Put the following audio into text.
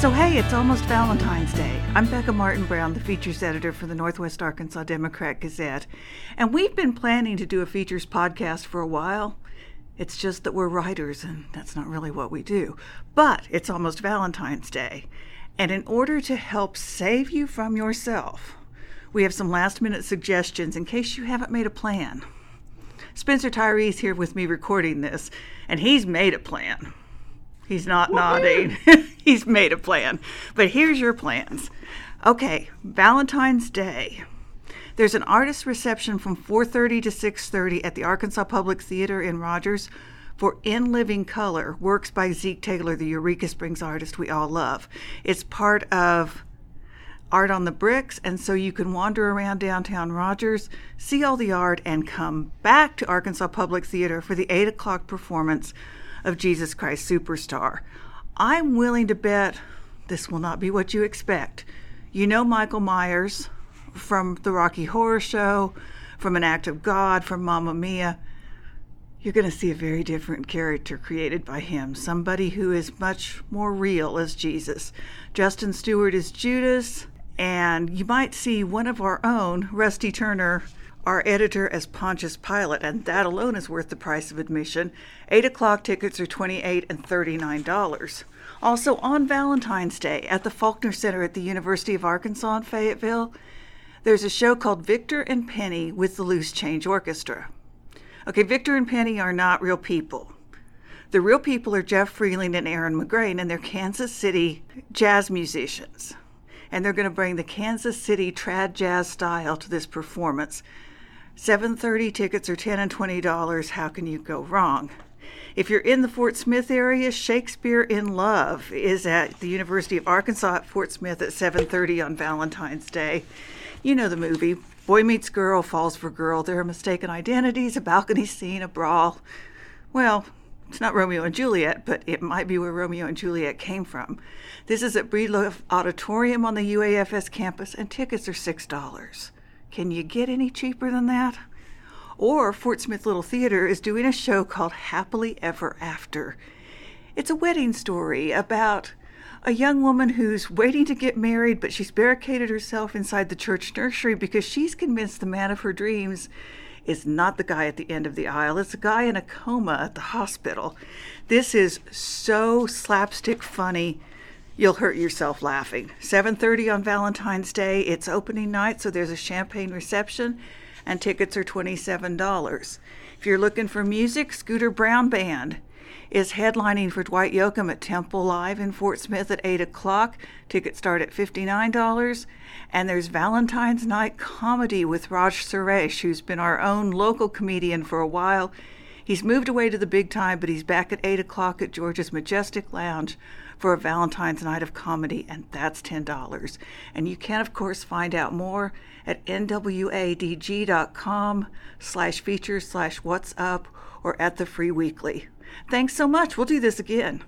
So, hey, it's almost Valentine's Day. I'm Becca Martin Brown, the features editor for the Northwest Arkansas Democrat Gazette, and we've been planning to do a features podcast for a while. It's just that we're writers, and that's not really what we do. But it's almost Valentine's Day, and in order to help save you from yourself, we have some last minute suggestions in case you haven't made a plan. Spencer Tyree's here with me recording this, and he's made a plan. He's not nodding. he's made a plan. But here's your plans. Okay, Valentine's Day. There's an artist reception from 4:30 to 6:30 at the Arkansas Public Theater in Rogers for In Living Color, works by Zeke Taylor, the Eureka Springs artist we all love. It's part of Art on the Bricks, and so you can wander around downtown Rogers, see all the art, and come back to Arkansas Public Theater for the 8 o'clock performance of Jesus Christ Superstar. I'm willing to bet this will not be what you expect. You know Michael Myers from the Rocky Horror Show, from An Act of God, from Mamma Mia. You're going to see a very different character created by him, somebody who is much more real as Jesus. Justin Stewart is Judas, and you might see one of our own, Rusty Turner, our editor as Pontius Pilate, and that alone is worth the price of admission. Eight o'clock tickets are 28 and $39. Also, on Valentine's Day at the Faulkner Center at the University of Arkansas in Fayetteville, there's a show called Victor and Penny with the Loose Change Orchestra. Okay, Victor and Penny are not real people. The real people are Jeff Freeling and Erin McGrane, and they're Kansas City jazz musicians. And they're going to bring the Kansas City trad jazz style to this performance. 7:30 tickets are 10 and 20 dollars. How can you go wrong? If you're in the Fort Smith area, Shakespeare in Love is at the University of Arkansas at Fort Smith at 7:30 on Valentine's Day. You know the movie. Boy meets girl, falls for girl. There are mistaken identities, a balcony scene, a brawl. Well, it's not Romeo and Juliet, but it might be where Romeo and Juliet came from. This is at Breedlove Auditorium on the UAFS campus, and tickets are $6. Can you get any cheaper than that? Or Fort Smith Little Theater is doing a show called Happily Ever After. It's a wedding story about a young woman who's waiting to get married, but she's barricaded herself inside the church nursery because she's convinced the man of her dreams is not the guy at the end of the aisle. It's a guy in a coma at the hospital. This is so slapstick funny. You'll hurt yourself laughing. 7:30 on Valentine's Day. It's opening night, so there's a champagne reception and tickets are $27. If you're looking for music, Scooter Brown Band is headlining for Dwight Yoakam at Temple Live in Fort Smith at 8 o'clock. Tickets start at $59. And there's Valentine's Night Comedy with Raj Suresh, who's been our own local comedian for a while. He's moved away to the big time, but he's back at 8 o'clock at George's Majestic Lounge for a Valentine's Night of Comedy, and that's $10. And you can, of course, find out more at nwadg.com slash features slash what's up or at the free weekly. Thanks so much. We'll do this again.